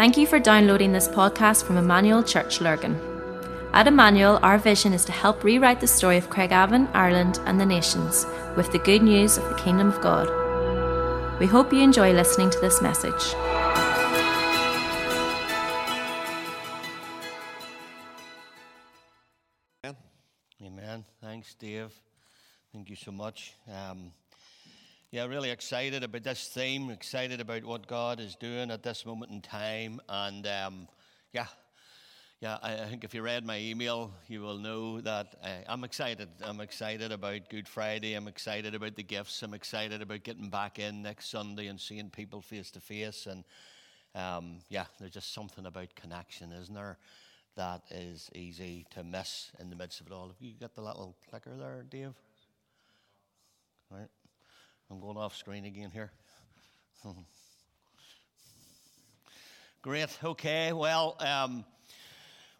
Thank you for downloading this podcast from Emmanuel Church Lurgan. At Emmanuel, our vision is to help rewrite the story of Craigavon, Ireland, and the nations with the good news of the Kingdom of God. We hope you enjoy listening to this message. Amen. Thanks, Dave. Thank you so much. Um, yeah, really excited about this theme, excited about what God is doing at this moment in time. And um, yeah, yeah, I, I, think if you read my email, you will know that uh, I'm excited. I'm excited about Good Friday. I'm excited about the gifts. I'm excited about getting back in next Sunday and seeing people face to face. And um, yeah, there's just something about connection, isn't there? That is easy to miss in the midst of it all. Have you got the little clicker there, Dave? Right. I'm going off screen again here. Great. Okay. Well, um,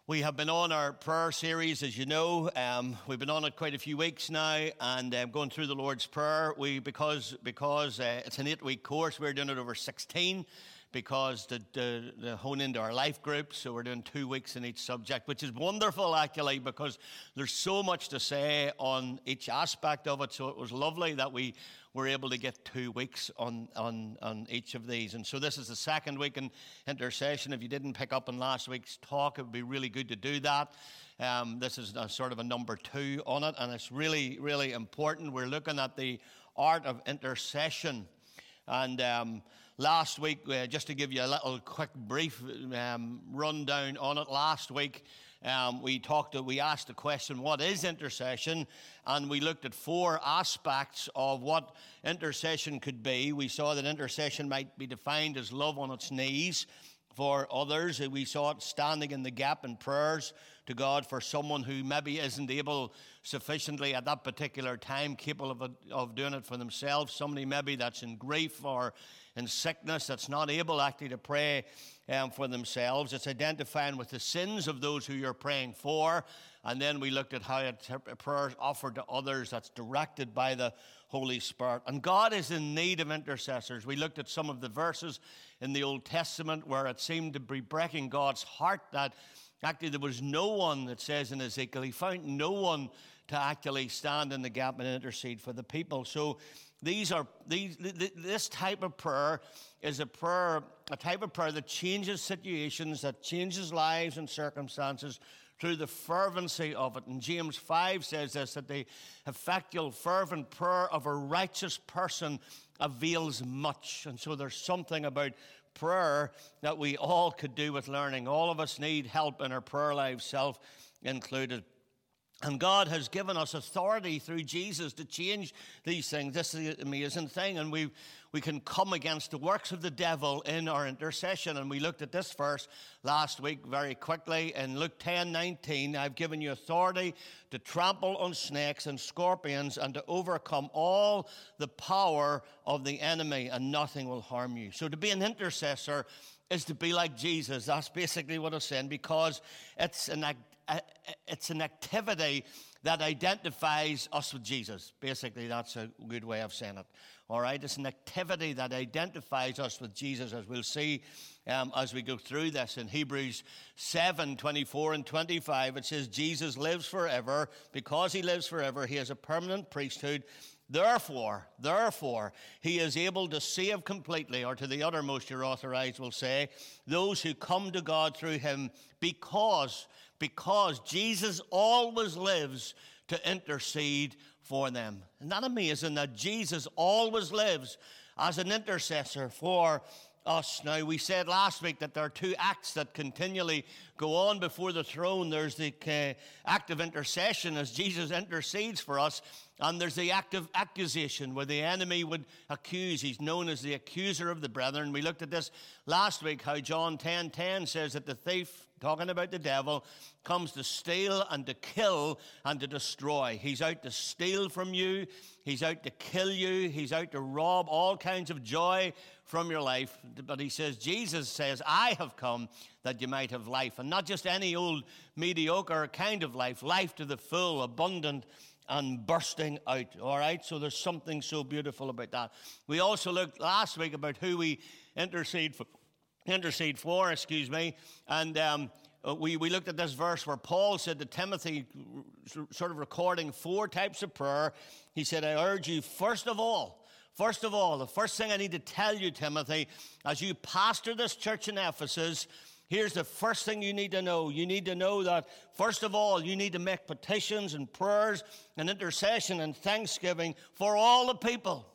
we have been on our prayer series, as you know. Um, we've been on it quite a few weeks now, and um, going through the Lord's Prayer. We because because uh, it's an eight-week course, we're doing it over 16 because to, to, hone into our life group. So we're doing two weeks in each subject, which is wonderful actually because there's so much to say on each aspect of it. So it was lovely that we were able to get two weeks on, on, on each of these. And so this is the second week in intercession. If you didn't pick up on last week's talk, it would be really good to do that. Um, this is a, sort of a number two on it, and it's really, really important. We're looking at the art of intercession. And um, last week, uh, just to give you a little quick, brief um, rundown on it, last week um, we talked, we asked the question, what is intercession? And we looked at four aspects of what intercession could be. We saw that intercession might be defined as love on its knees for others. We saw it standing in the gap in prayers to God for someone who maybe isn't able sufficiently at that particular time, capable of, of doing it for themselves. Somebody maybe that's in grief or in sickness that's not able actually to pray um, for themselves. It's identifying with the sins of those who you're praying for. And then we looked at how prayer offered to others that's directed by the Holy Spirit. And God is in need of intercessors. We looked at some of the verses in the Old Testament where it seemed to be breaking God's heart that actually there was no one, that says in Ezekiel, he found no one to actually stand in the gap and intercede for the people. So these are these this type of prayer is a prayer, a type of prayer that changes situations, that changes lives and circumstances through the fervency of it. And James 5 says this that the effectual, fervent prayer of a righteous person avails much. And so there's something about prayer that we all could do with learning. All of us need help in our prayer lives, self included. And God has given us authority through Jesus to change these things. This is the amazing thing. And we, we can come against the works of the devil in our intercession. And we looked at this verse last week very quickly. In Luke 10 19, I've given you authority to trample on snakes and scorpions and to overcome all the power of the enemy, and nothing will harm you. So to be an intercessor is to be like Jesus. That's basically what I'm saying because it's an it's an activity that identifies us with Jesus. Basically, that's a good way of saying it. All right, it's an activity that identifies us with Jesus, as we'll see um, as we go through this. In Hebrews 7 24 and 25, it says, Jesus lives forever. Because he lives forever, he has a permanent priesthood. Therefore, therefore, he is able to save completely, or to the uttermost, your authorized will say, those who come to God through him because because Jesus always lives to intercede for them. Isn't that amazing that Jesus always lives as an intercessor for us. Now, we said last week that there are two acts that continually go on before the throne. There's the uh, act of intercession as Jesus intercedes for us, and there's the act of accusation where the enemy would accuse. He's known as the accuser of the brethren. We looked at this last week, how John 10 10 says that the thief talking about the devil, comes to steal and to kill and to destroy. He's out to steal from you, he's out to kill you, he's out to rob all kinds of joy from your life. But he says, Jesus says, I have come that you might have life. And not just any old mediocre kind of life, life to the full, abundant and bursting out. All right, so there's something so beautiful about that. We also looked last week about who we intercede for intercede for, excuse me. And um, uh, we, we looked at this verse where Paul said to Timothy, sort of recording four types of prayer. He said, I urge you, first of all, first of all, the first thing I need to tell you, Timothy, as you pastor this church in Ephesus, here's the first thing you need to know. You need to know that, first of all, you need to make petitions and prayers and intercession and thanksgiving for all the people,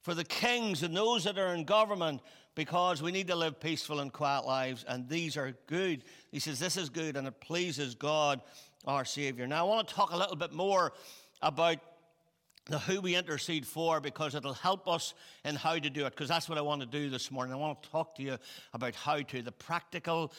for the kings and those that are in government, because we need to live peaceful and quiet lives, and these are good. He says, This is good, and it pleases God, our Savior. Now, I want to talk a little bit more about the who we intercede for because it'll help us in how to do it, because that's what I want to do this morning. I want to talk to you about how to, the practical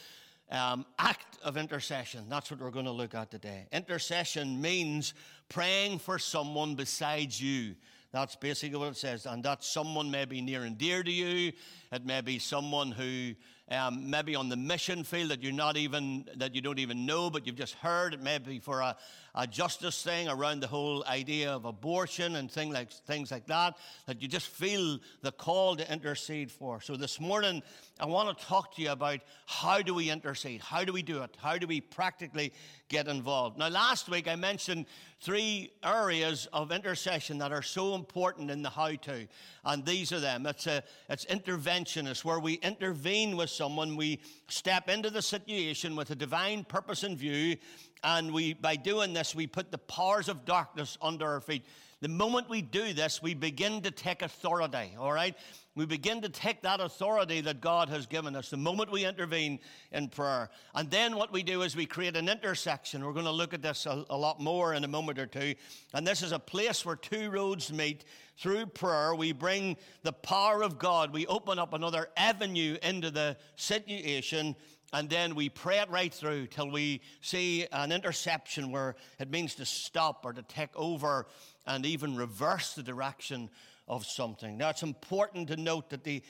um, act of intercession. That's what we're going to look at today. Intercession means praying for someone besides you. That's basically what it says. And that someone may be near and dear to you. It may be someone who um, maybe on the mission field that you're not even that you don't even know, but you've just heard. It may be for a, a justice thing around the whole idea of abortion and things like things like that. That you just feel the call to intercede for. So this morning, I want to talk to you about how do we intercede? How do we do it? How do we practically get involved? Now, last week I mentioned three areas of intercession that are so important in the how to, and these are them. It's a it's intervention. It's where we intervene with someone. We step into the situation with a divine purpose in view, and we by doing this we put the powers of darkness under our feet. The moment we do this, we begin to take authority, all right? We begin to take that authority that God has given us the moment we intervene in prayer. And then what we do is we create an intersection. We're going to look at this a, a lot more in a moment or two. And this is a place where two roads meet. Through prayer, we bring the power of God. We open up another avenue into the situation and then we pray it right through till we see an interception where it means to stop or to take over and even reverse the direction of something. Now, it's important to note that the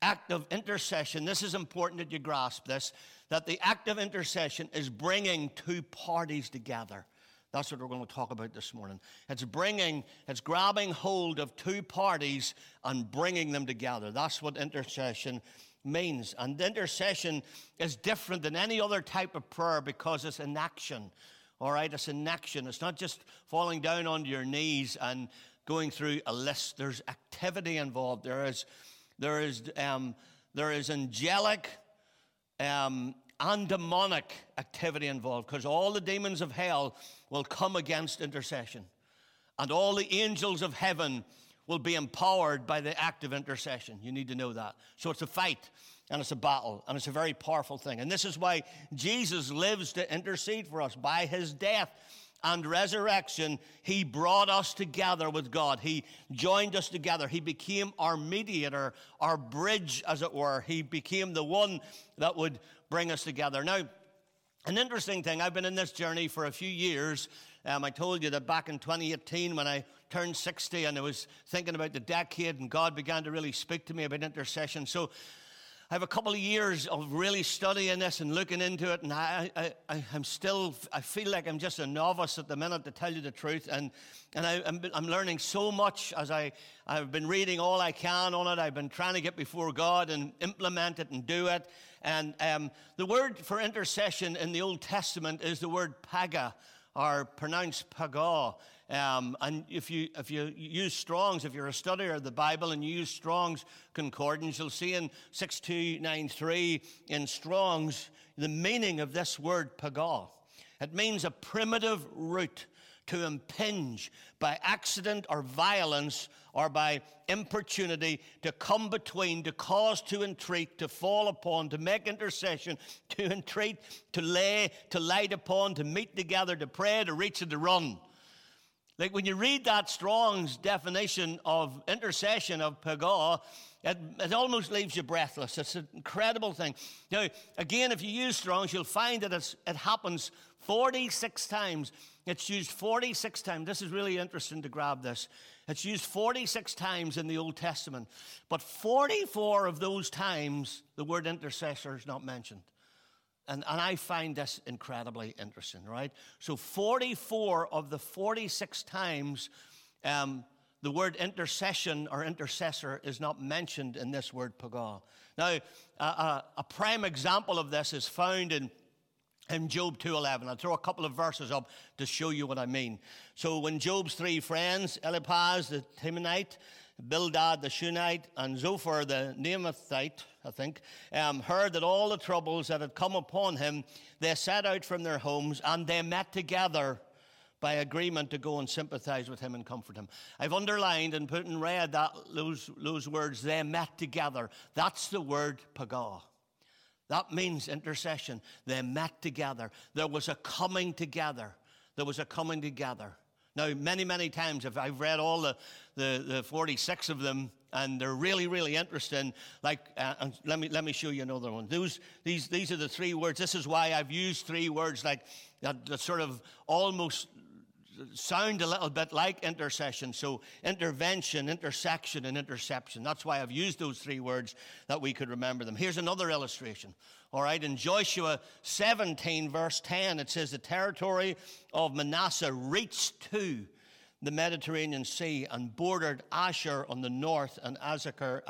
act of intercession, this is important that you grasp this, that the act of intercession is bringing two parties together. That's what we're going to talk about this morning. It's bringing, it's grabbing hold of two parties and bringing them together. That's what intercession means. And intercession is different than any other type of prayer because it's an action. All right, it's an action. It's not just falling down on your knees and going through a list. There's activity involved. There is, there is, um, there is angelic um, and demonic activity involved because all the demons of hell will come against intercession. And all the angels of heaven will be empowered by the act of intercession. You need to know that. So it's a fight and it's a battle, and it's a very powerful thing. And this is why Jesus lives to intercede for us. By his death and resurrection, he brought us together with God. He joined us together. He became our mediator, our bridge, as it were. He became the one that would bring us together. Now, an interesting thing, I've been in this journey for a few years. Um, I told you that back in 2018, when I turned 60 and I was thinking about the decade, and God began to really speak to me about intercession. So I have a couple of years of really studying this and looking into it, and I, I, I'm still, I feel like I'm just a novice at the minute, to tell you the truth. And, and I, am I'm, I'm learning so much as I, I've been reading all I can on it. I've been trying to get before God and implement it and do it. And um, the word for intercession in the Old Testament is the word paga, or pronounced paga. Um, and if you, if you use Strong's, if you're a studier of the Bible and you use Strong's concordance, you'll see in 6293 in Strong's the meaning of this word pagal. It means a primitive root to impinge by accident or violence or by importunity to come between, to cause, to entreat, to fall upon, to make intercession, to entreat, to lay, to light upon, to meet together, to pray, to reach, and to run. Like when you read that Strong's definition of intercession of Pagah, it, it, almost leaves you breathless. It's an incredible thing. Now, again, if you use Strong's, you'll find that it happens 46 times. It's used 46 times. This is really interesting to grab this. It's used 46 times in the Old Testament, but 44 of those times the word intercessor is not mentioned. And, and I find this incredibly interesting, right? So 44 of the 46 times um, the word intercession or intercessor is not mentioned in this word pagah. Now, a, a, a prime example of this is found in in Job 2.11. I'll throw a couple of verses up to show you what I mean. So when Job's three friends, Eliphaz the Temanite, Bildad the Shunammite, and Zophar the Naamathite, I think, um, heard that all the troubles that had come upon him, they set out from their homes and they met together by agreement to go and sympathize with him and comfort him. I've underlined and put in red that those, those words, they met together. That's the word pagah. That means intercession. They met together. There was a coming together. There was a coming together. Now, many, many times, if I've read all the, the, the 46 of them, and they're really, really interesting. Like, uh, let me let me show you another one. Those, these, these are the three words. This is why I've used three words like that, that sort of almost sound a little bit like intercession. So, intervention, intersection, and interception. That's why I've used those three words that we could remember them. Here's another illustration. All right, in Joshua 17, verse 10, it says, The territory of Manasseh reached to the Mediterranean Sea and bordered Asher on the north and Issachar,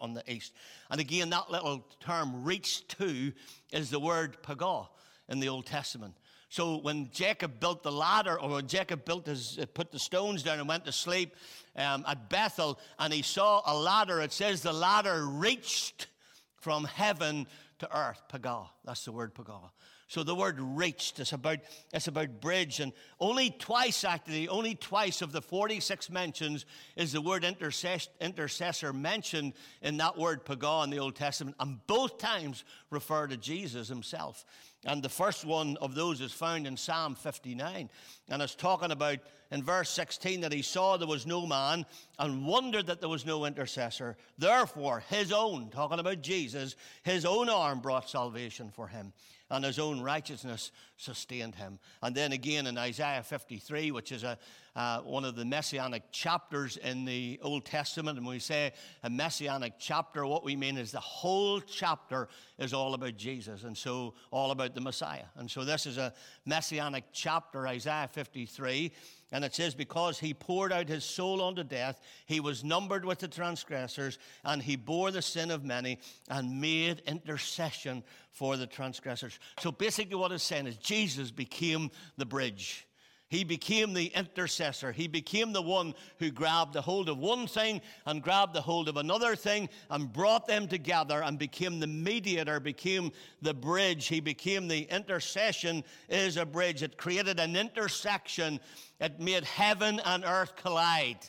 on the east. And again, that little term, reached to, is the word pagah in the Old Testament. So when Jacob built the ladder, or when Jacob built his, uh, put the stones down and went to sleep um, at Bethel, and he saw a ladder, it says the ladder reached from heaven to earth. Pagah. That's the word pagah. So the word reached is about it's about bridge, and only twice actually, only twice of the 46 mentions is the word intercess- intercessor mentioned in that word pagah in the Old Testament, and both times refer to Jesus himself. And the first one of those is found in Psalm 59. And it's talking about in verse 16 that he saw there was no man and wondered that there was no intercessor. Therefore, his own, talking about Jesus, his own arm brought salvation for him and his own righteousness sustained him. And then again in Isaiah 53, which is a, uh, one of the messianic chapters in the Old Testament. And when we say a messianic chapter, what we mean is the whole chapter is all about Jesus, and so all about the Messiah. And so this is a messianic chapter, Isaiah 53. And it says, Because he poured out his soul unto death, he was numbered with the transgressors, and he bore the sin of many and made intercession for the transgressors. So basically, what it's saying is Jesus became the bridge. He became the intercessor. He became the one who grabbed the hold of one thing and grabbed the hold of another thing and brought them together and became the mediator, became the bridge. He became the intercession is a bridge. It created an intersection. It made heaven and earth collide.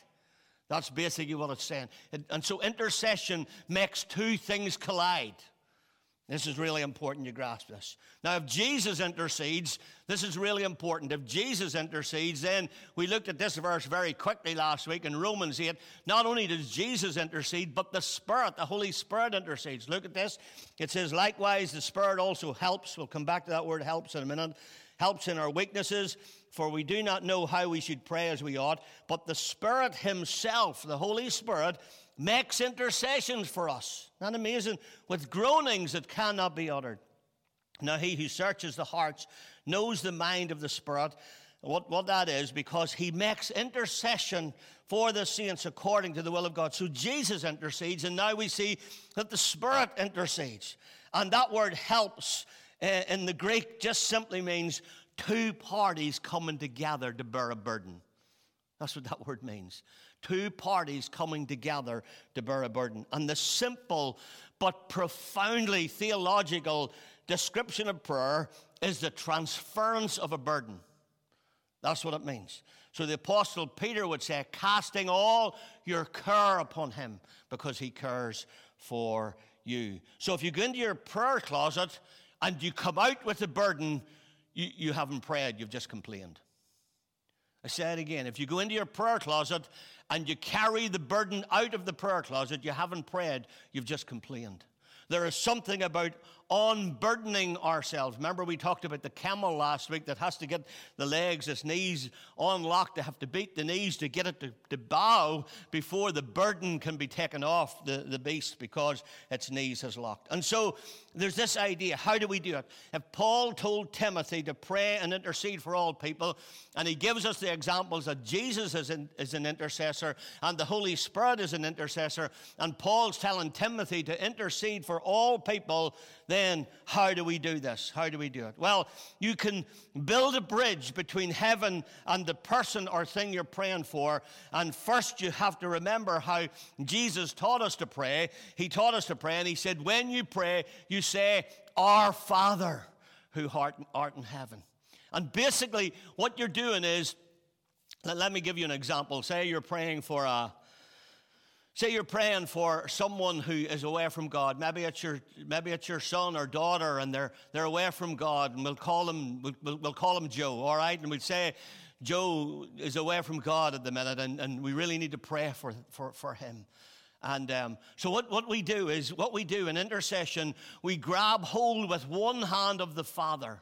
That's basically what it's saying. And so intercession makes two things collide. This is really important you grasp this. Now, if Jesus intercedes, this is really important. If Jesus intercedes, then we looked at this verse very quickly last week in Romans 8. Not only does Jesus intercede, but the Spirit, the Holy Spirit intercedes. Look at this. It says, likewise, the Spirit also helps. We'll come back to that word helps in a minute. Helps in our weaknesses, for we do not know how we should pray as we ought. But the Spirit Himself, the Holy Spirit, makes intercessions for us. Not amazing? With groanings that cannot be uttered. Now, he who searches the hearts knows the mind of the Spirit, what, what that is, because he makes intercession for the saints according to the will of God. So Jesus intercedes, and now we see that the Spirit intercedes. And that word helps uh, in the Greek just simply means two parties coming together to bear a burden. That's what that word means two parties coming together to bear a burden. And the simple but profoundly theological description of prayer is the transference of a burden. That's what it means. So the Apostle Peter would say, casting all your care upon him because he cares for you. So if you go into your prayer closet and you come out with a burden, you, you haven't prayed, you've just complained. I say it again. If you go into your prayer closet and you carry the burden out of the prayer closet, you haven't prayed, you've just complained. There is something about unburdening ourselves. Remember, we talked about the camel last week that has to get the legs, its knees unlocked. They have to beat the knees to get it to, to bow before the burden can be taken off the, the beast because its knees has locked. And so there's this idea how do we do it? If Paul told Timothy to pray and intercede for all people, and he gives us the examples that Jesus is, in, is an intercessor and the Holy Spirit is an intercessor, and Paul's telling Timothy to intercede for all people, then how do we do this? How do we do it? Well, you can build a bridge between heaven and the person or thing you're praying for, and first you have to remember how Jesus taught us to pray. He taught us to pray, and he said, When you pray, you say, Our Father who art, art in heaven. And basically, what you're doing is, let me give you an example. Say you're praying for a, Say you're praying for someone who is away from God. Maybe it's your, maybe it's your son or daughter, and they're, they're away from God, and we'll call them, we'll, we'll call them Joe, all right? And we'd say, Joe is away from God at the minute, and, and we really need to pray for, for, for him. And um, so, what, what we do is, what we do in intercession, we grab hold with one hand of the Father.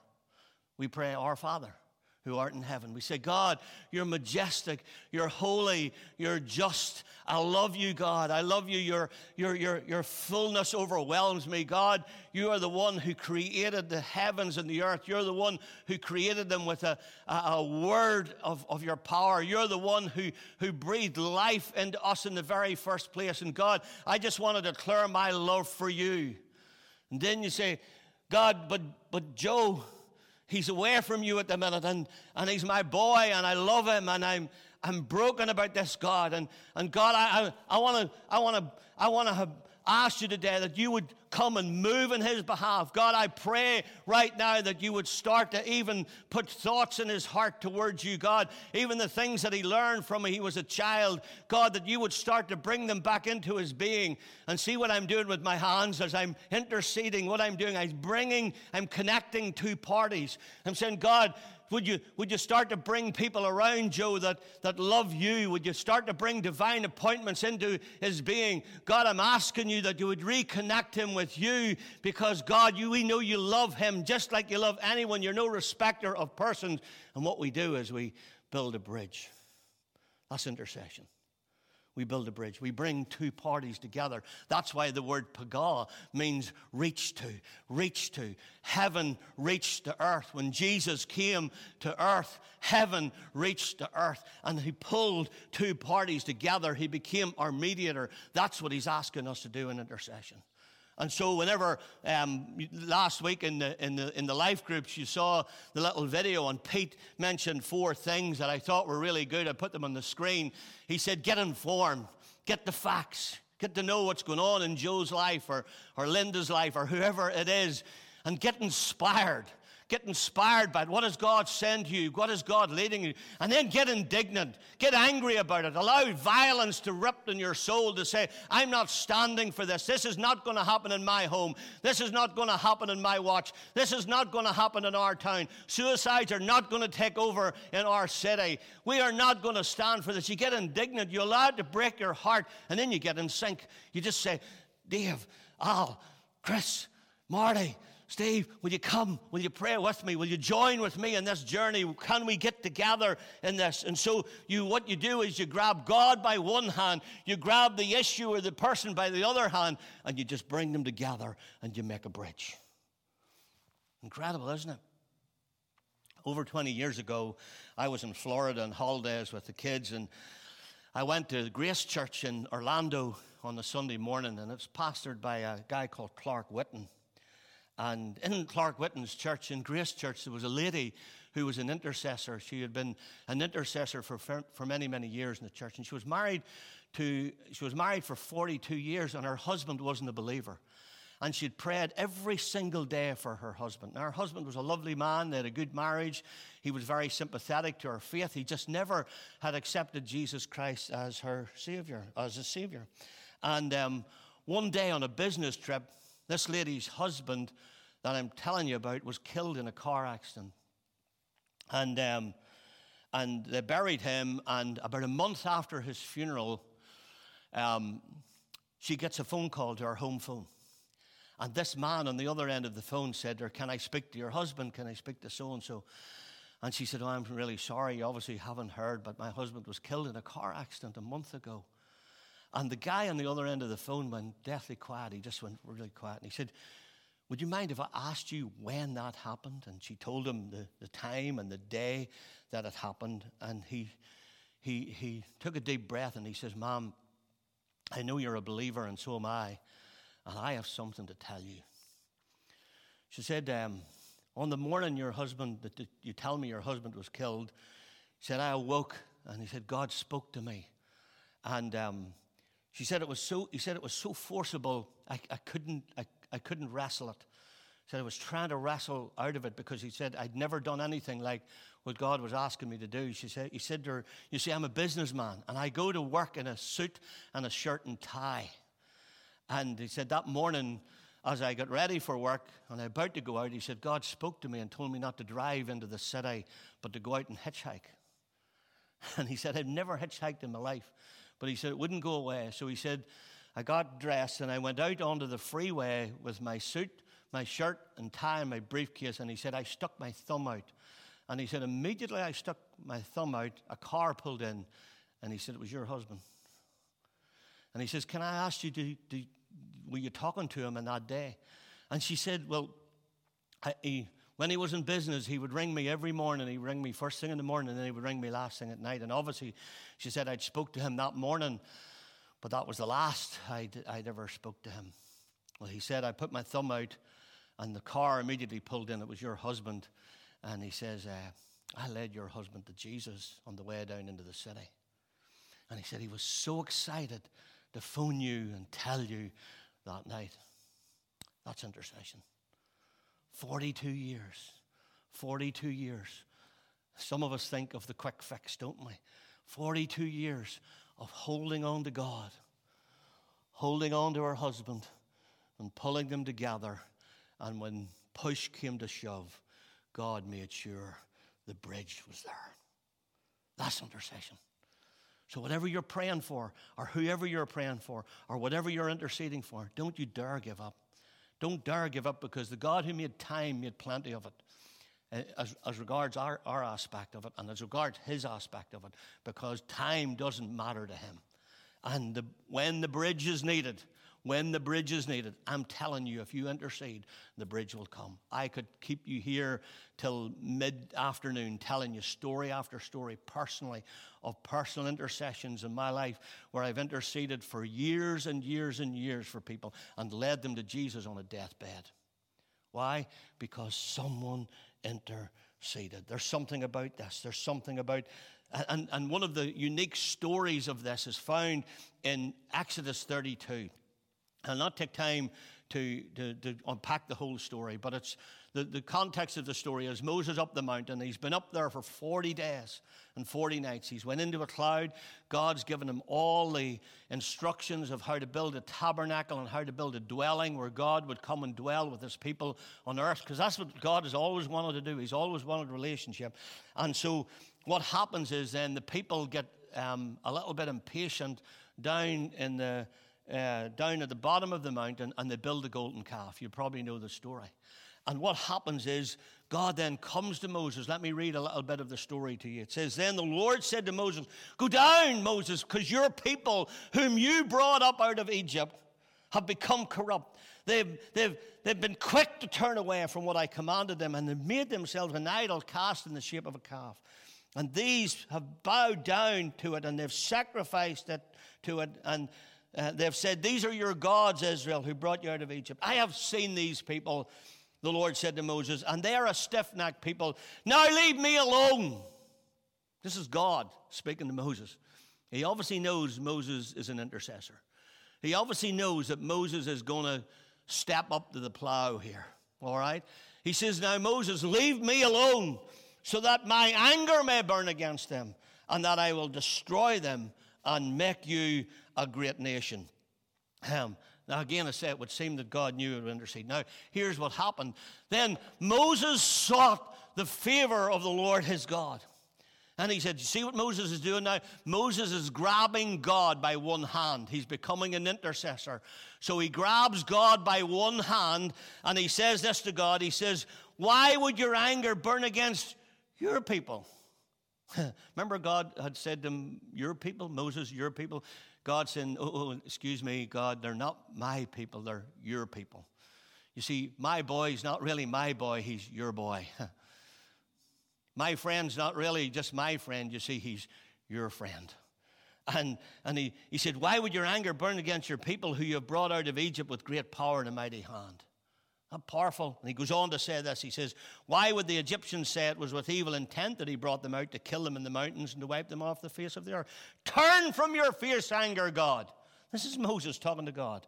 We pray, Our Father who art in heaven. We say, God, you're majestic, you're holy, you're just. I love you, God. I love you. Your, your, your, your fullness overwhelms me. God, you are the one who created the heavens and the earth. You're the one who created them with a, a, a word of, of your power. You're the one who, who breathed life into us in the very first place. And God, I just want to declare my love for you. And then you say, God, but, but Joe, he's away from you at the minute, and, and he's my boy, and I love him, and I'm, I'm broken about this, God. And, and God, I, I, I want to I wanna, I wanna ask you today that you would come and move in his behalf. God, I pray right now that you would start to even put thoughts in his heart towards you, God. Even the things that he learned from when he was a child, God, that you would start to bring them back into his being. And see what I'm doing with my hands as I'm interceding, what I'm doing. I'm bringing, I'm connecting two parties. I'm saying, God, would you, would you start to bring people around Joe that, that love you? Would you start to bring divine appointments into his being? God, I'm asking you that you would reconnect him with you because, God, you, we know you love him just like you love anyone. You're no respecter of persons. And what we do is we build a bridge. That's intercession we build a bridge. We bring two parties together. That's why the word paga means reach to, reach to. Heaven reached to earth. When Jesus came to earth, heaven reached to earth. And he pulled two parties together. He became our mediator. That's what he's asking us to do in intercession. And so, whenever um, last week in the, in, the, in the life groups you saw the little video, and Pete mentioned four things that I thought were really good, I put them on the screen. He said, Get informed, get the facts, get to know what's going on in Joe's life or, or Linda's life or whoever it is, and get inspired. Get inspired by it. What does God send you? What is God leading you? And then get indignant. Get angry about it. Allow violence to rip in your soul to say, I'm not standing for this. This is not going to happen in my home. This is not going to happen in my watch. This is not going to happen in our town. Suicides are not going to take over in our city. We are not going to stand for this. You get indignant. You allow it to break your heart. And then you get in sync. You just say, Dave, Al, Chris, Marty, Steve, will you come? Will you pray with me? Will you join with me in this journey? Can we get together in this? And so you what you do is you grab God by one hand, you grab the issue or the person by the other hand, and you just bring them together and you make a bridge. Incredible, isn't it? Over 20 years ago, I was in Florida on holidays with the kids, and I went to Grace Church in Orlando on a Sunday morning, and it was pastored by a guy called Clark Whitten. And in Clark Whitten's church, in Grace Church, there was a lady who was an intercessor. She had been an intercessor for, for many, many years in the church. And she was married to, she was married for 42 years, and her husband wasn't a believer. And she'd prayed every single day for her husband. Now, her husband was a lovely man. They had a good marriage. He was very sympathetic to her faith. He just never had accepted Jesus Christ as her Savior, as a Savior. And um, one day on a business trip, this lady's husband that I'm telling you about was killed in a car accident. And, um, and they buried him, and about a month after his funeral, um, she gets a phone call to her home phone. And this man on the other end of the phone said to her, Can I speak to your husband? Can I speak to so and so? And she said, Oh, I'm really sorry. You obviously haven't heard, but my husband was killed in a car accident a month ago. And the guy on the other end of the phone went deathly quiet. He just went really quiet. And he said, Would you mind if I asked you when that happened? And she told him the, the time and the day that it happened. And he, he, he took a deep breath and he says, Mom, I know you're a believer, and so am I. And I have something to tell you. She said, um, On the morning your husband, that you tell me your husband was killed, he said, I awoke and he said, God spoke to me. And um, she said it was so, he said it was so forcible, I, I, couldn't, I, I couldn't wrestle it. He said I was trying to wrestle out of it because he said I'd never done anything like what God was asking me to do. She said, he said to her, You see, I'm a businessman and I go to work in a suit and a shirt and tie. And he said, That morning, as I got ready for work and I about to go out, he said, God spoke to me and told me not to drive into the city, but to go out and hitchhike. And he said, I've never hitchhiked in my life. But he said it wouldn't go away. So he said, I got dressed and I went out onto the freeway with my suit, my shirt and tie, and my briefcase. And he said, I stuck my thumb out. And he said, immediately I stuck my thumb out, a car pulled in. And he said, It was your husband. And he says, Can I ask you, do, do, were you talking to him in that day? And she said, Well, I, he, when he was in business, he would ring me every morning. He'd ring me first thing in the morning, and then he would ring me last thing at night. And obviously, she said I'd spoke to him that morning, but that was the last I'd, I'd ever spoke to him. Well, he said I put my thumb out, and the car immediately pulled in. It was your husband, and he says uh, I led your husband to Jesus on the way down into the city. And he said he was so excited to phone you and tell you that night. That's intercession. 42 years. 42 years. Some of us think of the quick fix, don't we? 42 years of holding on to God, holding on to her husband, and pulling them together. And when push came to shove, God made sure the bridge was there. That's intercession. So, whatever you're praying for, or whoever you're praying for, or whatever you're interceding for, don't you dare give up. Don't dare give up because the God who made time made plenty of it. Uh, as, as regards our, our aspect of it and as regards his aspect of it, because time doesn't matter to him. And the, when the bridge is needed, when the bridge is needed. I'm telling you, if you intercede, the bridge will come. I could keep you here till mid afternoon telling you story after story personally of personal intercessions in my life where I've interceded for years and years and years for people and led them to Jesus on a deathbed. Why? Because someone interceded. There's something about this. There's something about and, and one of the unique stories of this is found in Exodus 32. I'll not take time to, to, to, unpack the whole story, but it's the, the context of the story is Moses up the mountain. He's been up there for 40 days and 40 nights. He's went into a cloud. God's given him all the instructions of how to build a tabernacle and how to build a dwelling where God would come and dwell with his people on earth, because that's what God has always wanted to do. He's always wanted a relationship. And so what happens is then the people get um, a little bit impatient down in the uh, down at the bottom of the mountain and they build a golden calf. You probably know the story. And what happens is God then comes to Moses. Let me read a little bit of the story to you. It says, Then the Lord said to Moses, Go down, Moses, because your people, whom you brought up out of Egypt, have become corrupt. They've, they've, they've been quick to turn away from what I commanded them, and they've made themselves an idol cast in the shape of a calf. And these have bowed down to it, and they've sacrificed it to it, and uh, they've said, These are your gods, Israel, who brought you out of Egypt. I have seen these people, the Lord said to Moses, and they are a stiff necked people. Now leave me alone. This is God speaking to Moses. He obviously knows Moses is an intercessor. He obviously knows that Moses is going to step up to the plow here. All right? He says, Now, Moses, leave me alone so that my anger may burn against them and that I will destroy them and make you a great nation. Um, now, again, I say it would seem that God knew it would intercede. Now, here's what happened. Then Moses sought the favor of the Lord his God. And he said, You see what Moses is doing now? Moses is grabbing God by one hand. He's becoming an intercessor. So he grabs God by one hand and he says this to God. He says, Why would your anger burn against your people? Remember, God had said to him, Your people, Moses, your people. God saying, oh, oh, excuse me, God, they're not my people, they're your people. You see, my boy's not really my boy, he's your boy. my friend's not really just my friend, you see, he's your friend. And, and he, he said, Why would your anger burn against your people who you have brought out of Egypt with great power and a mighty hand? Not powerful. And he goes on to say this. He says, Why would the Egyptians say it was with evil intent that he brought them out to kill them in the mountains and to wipe them off the face of the earth? Turn from your fierce anger, God. This is Moses talking to God.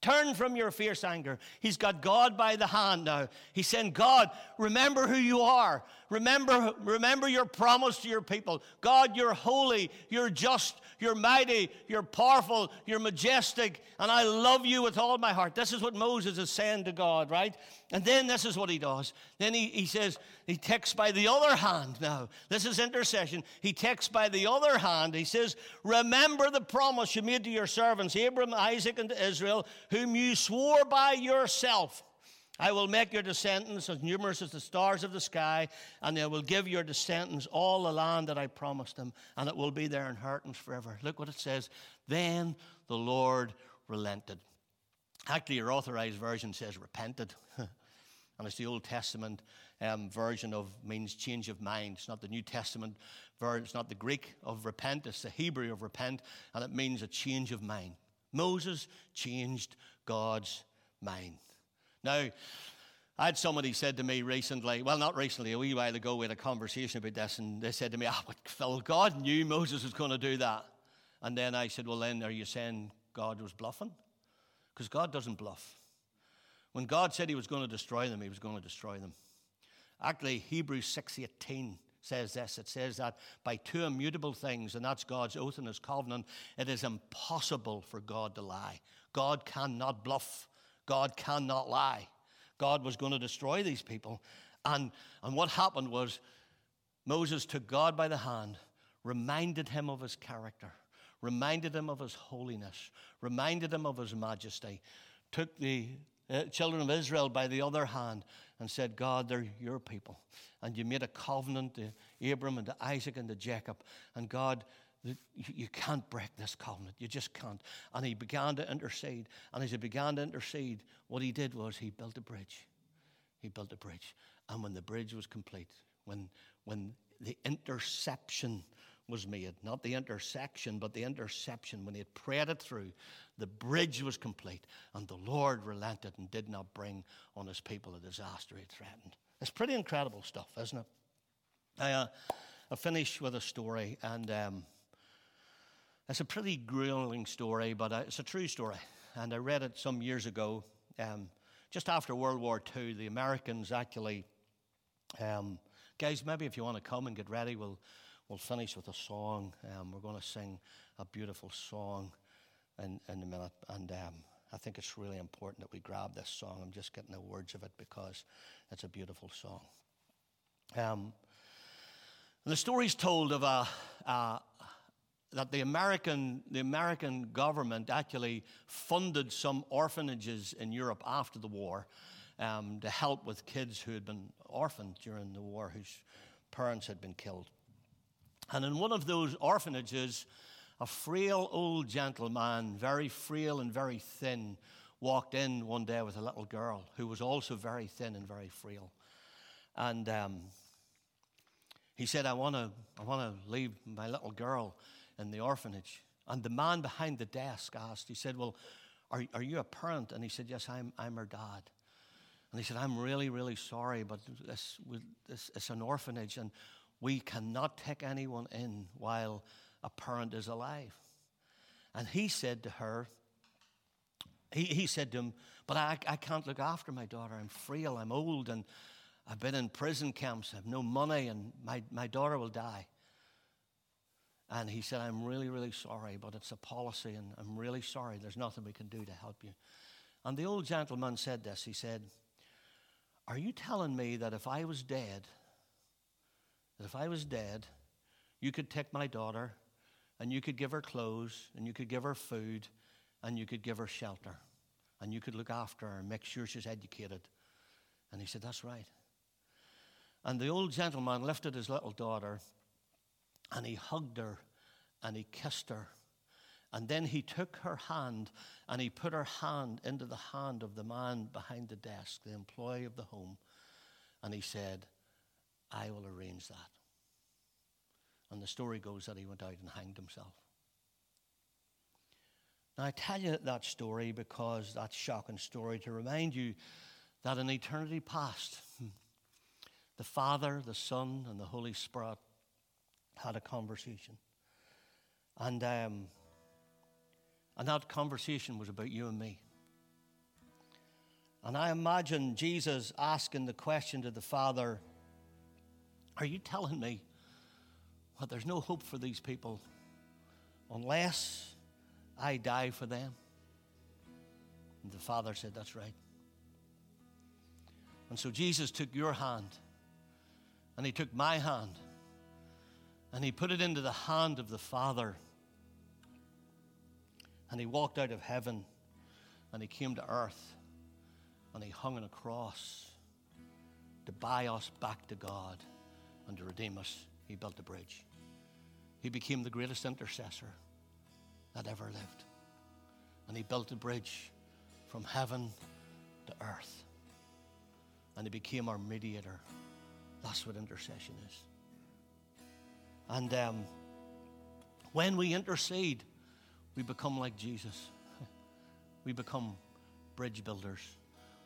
Turn from your fierce anger. He's got God by the hand now. He's saying, God, remember who you are. Remember, remember your promise to your people. God, you're holy, you're just, you're mighty, you're powerful, you're majestic, and I love you with all my heart. This is what Moses is saying to God, right? And then this is what he does. Then he, he says, he takes by the other hand now. This is intercession. He takes by the other hand. He says, Remember the promise you made to your servants, Abram, Isaac, and Israel, whom you swore by yourself. I will make your descendants as numerous as the stars of the sky, and I will give your descendants all the land that I promised them, and it will be their inheritance forever. Look what it says. Then the Lord relented. Actually, your authorized version says repented. and it's the Old Testament um, version of means change of mind. It's not the New Testament version, it's not the Greek of repent, it's the Hebrew of repent, and it means a change of mind. Moses changed God's mind. Now, I had somebody said to me recently, well, not recently, a wee while ago, we had a conversation about this, and they said to me, oh, but Phil, God knew Moses was going to do that. And then I said, well, then are you saying God was bluffing? Because God doesn't bluff. When God said he was going to destroy them, he was going to destroy them. Actually, Hebrews 6:18 says this. It says that by two immutable things, and that's God's oath and his covenant, it is impossible for God to lie. God cannot bluff. God cannot lie. God was going to destroy these people. And, and what happened was Moses took God by the hand, reminded him of his character, reminded him of his holiness, reminded him of his majesty, took the uh, children of Israel by the other hand and said, God, they're your people. And you made a covenant to Abram and to Isaac and to Jacob. And God, you can't break this covenant. You just can't. And he began to intercede. And as he began to intercede, what he did was he built a bridge. He built a bridge. And when the bridge was complete, when, when the interception was made, not the intersection, but the interception, when he had prayed it through, the bridge was complete, and the Lord relented and did not bring on his people a disaster he threatened. It's pretty incredible stuff, isn't it? I, uh, I finish with a story, and um, it's a pretty grueling story, but uh, it's a true story. And I read it some years ago. Um, just after World War II, the Americans actually, um, guys, maybe if you want to come and get ready, we'll, we'll finish with a song. Um, we're going to sing a beautiful song in, in a minute. And um, I think it's really important that we grab this song. I'm just getting the words of it because it's a beautiful song. Um, the story's told of a, a, that the American, the American government actually funded some orphanages in Europe after the war um, to help with kids who had been orphaned during the war, whose parents had been killed. And in one of those orphanages, a frail old gentleman, very frail and very thin, walked in one day with a little girl who was also very thin and very frail. And um, he said, I want to I wanna leave my little girl in the orphanage. And the man behind the desk asked, he said, Well, are, are you a parent? And he said, Yes, I'm, I'm her dad. And he said, I'm really, really sorry, but this, this, it's an orphanage and we cannot take anyone in while a parent is alive. And he said to her, he, he said to him, But I, I can't look after my daughter. I'm frail, I'm old, and I've been in prison camps, I have no money, and my, my daughter will die. And he said, I'm really, really sorry, but it's a policy, and I'm really sorry. There's nothing we can do to help you. And the old gentleman said this He said, Are you telling me that if I was dead, that if I was dead, you could take my daughter and you could give her clothes and you could give her food and you could give her shelter and you could look after her and make sure she's educated. And he said, That's right. And the old gentleman lifted his little daughter and he hugged her and he kissed her. And then he took her hand and he put her hand into the hand of the man behind the desk, the employee of the home. And he said, I will arrange that. And the story goes that he went out and hanged himself. Now, I tell you that story because that shocking story to remind you that in eternity past, the Father, the Son, and the Holy Spirit had a conversation. And, um, and that conversation was about you and me. And I imagine Jesus asking the question to the Father Are you telling me that there's no hope for these people unless I die for them? And the Father said, That's right. And so Jesus took your hand and he took my hand and he put it into the hand of the Father. And he walked out of heaven and he came to earth and he hung on a cross to buy us back to God and to redeem us. He built a bridge. He became the greatest intercessor that ever lived. And he built a bridge from heaven to earth. And he became our mediator. That's what intercession is. And um, when we intercede, we become like Jesus. We become bridge builders.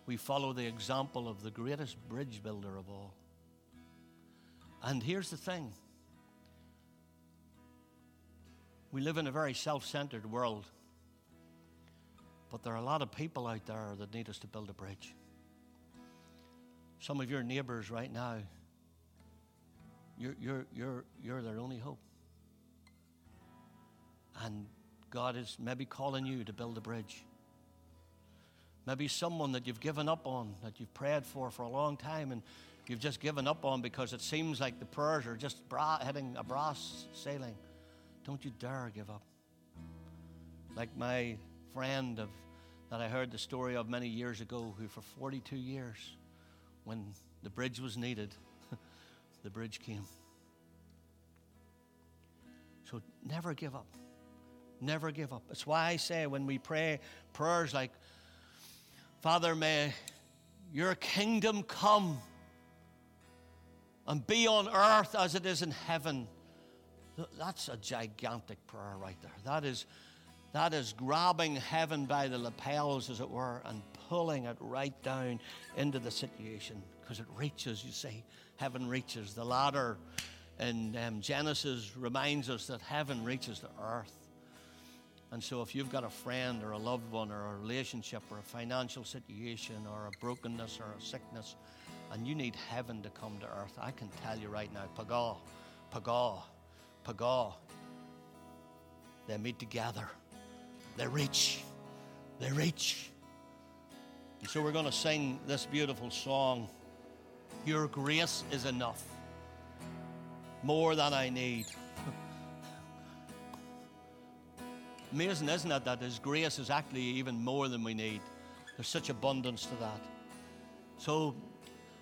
We follow the example of the greatest bridge builder of all. And here's the thing we live in a very self centered world, but there are a lot of people out there that need us to build a bridge. Some of your neighbors right now, you're, you're, you're, you're their only hope. And God is maybe calling you to build a bridge. Maybe someone that you've given up on, that you've prayed for for a long time, and you've just given up on because it seems like the prayers are just bra- a brass ceiling. Don't you dare give up. Like my friend of, that I heard the story of many years ago, who for 42 years, when the bridge was needed, the bridge came. So never give up. Never give up. That's why I say when we pray prayers like, Father, may your kingdom come and be on earth as it is in heaven. That's a gigantic prayer right there. That is, that is grabbing heaven by the lapels, as it were, and pulling it right down into the situation because it reaches, you see, heaven reaches. The ladder in um, Genesis reminds us that heaven reaches the earth. And so, if you've got a friend or a loved one or a relationship or a financial situation or a brokenness or a sickness, and you need heaven to come to earth, I can tell you right now, Paga, Paga, Paga, they meet together. They reach. They reach. And so, we're going to sing this beautiful song Your grace is enough, more than I need. Amazing, isn't it, that His grace is actually even more than we need? There's such abundance to that. So,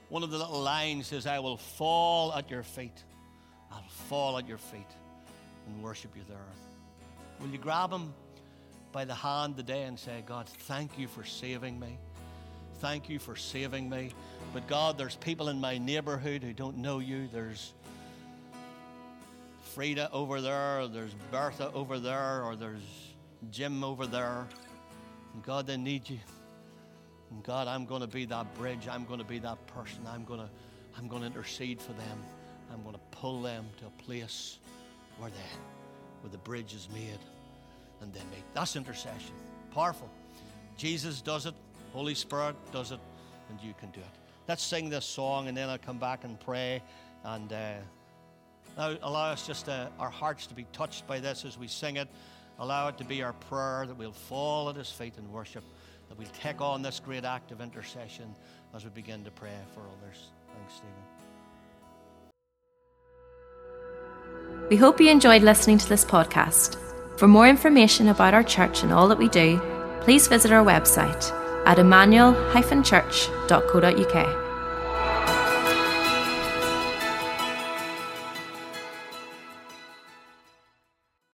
one of the little lines says, I will fall at your feet. I'll fall at your feet and worship you there. Will you grab Him by the hand today and say, God, thank you for saving me? Thank you for saving me. But God, there's people in my neighborhood who don't know you. There's Frida over there, there's Bertha over there, or there's Jim over there. And God, they need you. And God, I'm going to be that bridge. I'm going to be that person. I'm going to, I'm going to intercede for them. I'm going to pull them to a place where they, where the bridge is made, and they meet. That's intercession. Powerful. Jesus does it. Holy Spirit does it, and you can do it. Let's sing this song, and then I'll come back and pray and. Uh, now, allow us just uh, our hearts to be touched by this as we sing it. Allow it to be our prayer that we'll fall at His feet and worship, that we'll take on this great act of intercession as we begin to pray for others. Thanks, Stephen. We hope you enjoyed listening to this podcast. For more information about our church and all that we do, please visit our website at emmanuel-church.co.uk.